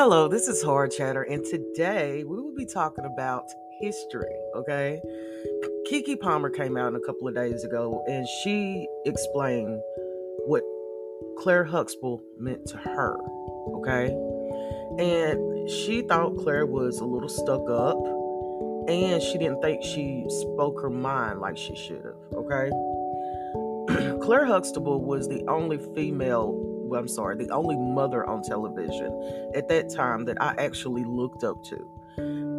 Hello, this is Hard Chatter, and today we will be talking about history. Okay, Keke Palmer came out a couple of days ago, and she explained what Claire Huxtable meant to her. Okay, and she thought Claire was a little stuck up, and she didn't think she spoke her mind like she should have. Okay, Claire Huxtable was the only female well, I'm sorry, the only mother on television at that time that I actually looked up to.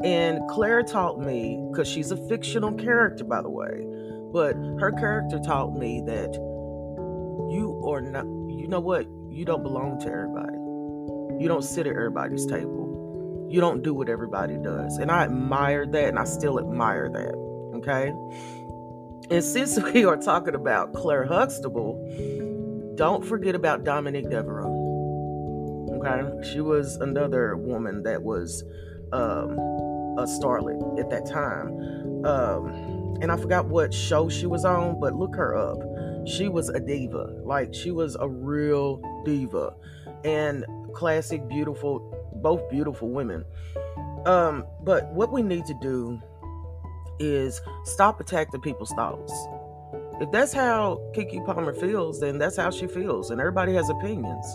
And Claire taught me, because she's a fictional character, by the way, but her character taught me that you are not, you know what? You don't belong to everybody. You don't sit at everybody's table. You don't do what everybody does. And I admire that, and I still admire that. Okay? And since we are talking about Claire Huxtable, don't forget about Dominique Deveraux. Okay, she was another woman that was um, a starlet at that time. Um, and I forgot what show she was on, but look her up. She was a diva. Like, she was a real diva. And classic, beautiful, both beautiful women. Um, but what we need to do is stop attacking people's thoughts if that's how Keke Palmer feels, then that's how she feels. And everybody has opinions.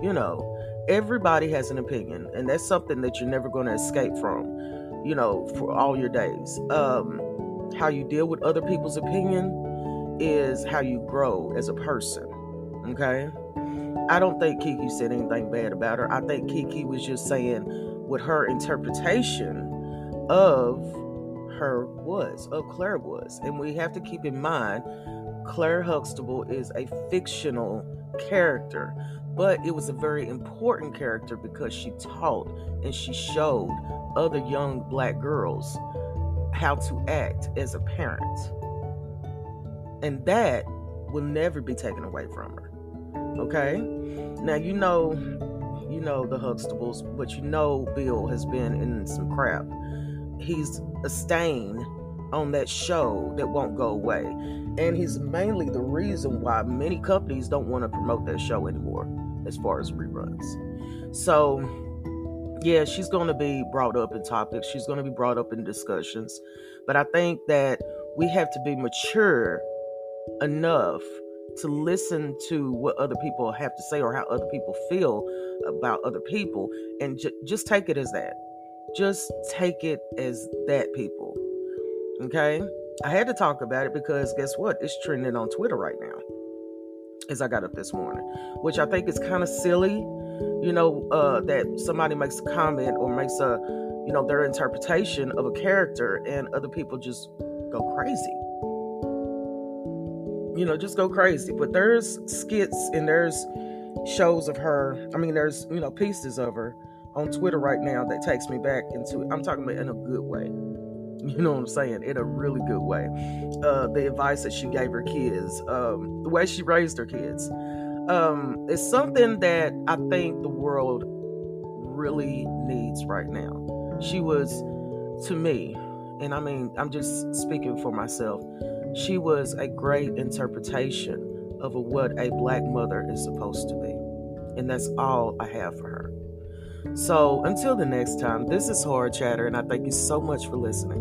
You know, everybody has an opinion. And that's something that you're never going to escape from, you know, for all your days. Um, how you deal with other people's opinion is how you grow as a person. Okay? I don't think Keke said anything bad about her. I think Keke was just saying what her interpretation of her was, of Claire was. And we have to keep in mind Claire Huxtable is a fictional character, but it was a very important character because she taught and she showed other young black girls how to act as a parent. And that will never be taken away from her. Okay? Now you know you know the Huxtables, but you know Bill has been in some crap he's a stain on that show that won't go away. And he's mainly the reason why many companies don't want to promote that show anymore as far as reruns. So, yeah, she's going to be brought up in topics, she's going to be brought up in discussions. But I think that we have to be mature enough to listen to what other people have to say or how other people feel about other people and ju- just take it as that just take it as that, people. Okay? I had to talk about it because guess what? It's trending on Twitter right now as I got up this morning, which I think is kind of silly, you know, uh, that somebody makes a comment or makes a, you know, their interpretation of a character and other people just go crazy. You know, just go crazy. But there's skits and there's shows of her. I mean, there's, you know, pieces of her on Twitter right now that takes me back into I'm talking about in a good way. You know what I'm saying? In a really good way. Uh, the advice that she gave her kids, um, the way she raised her kids. Um, it's something that I think the world really needs right now. She was, to me, and I mean, I'm just speaking for myself, she was a great interpretation of what a black mother is supposed to be. And that's all I have for her. So until the next time, this is Horror Chatter, and I thank you so much for listening.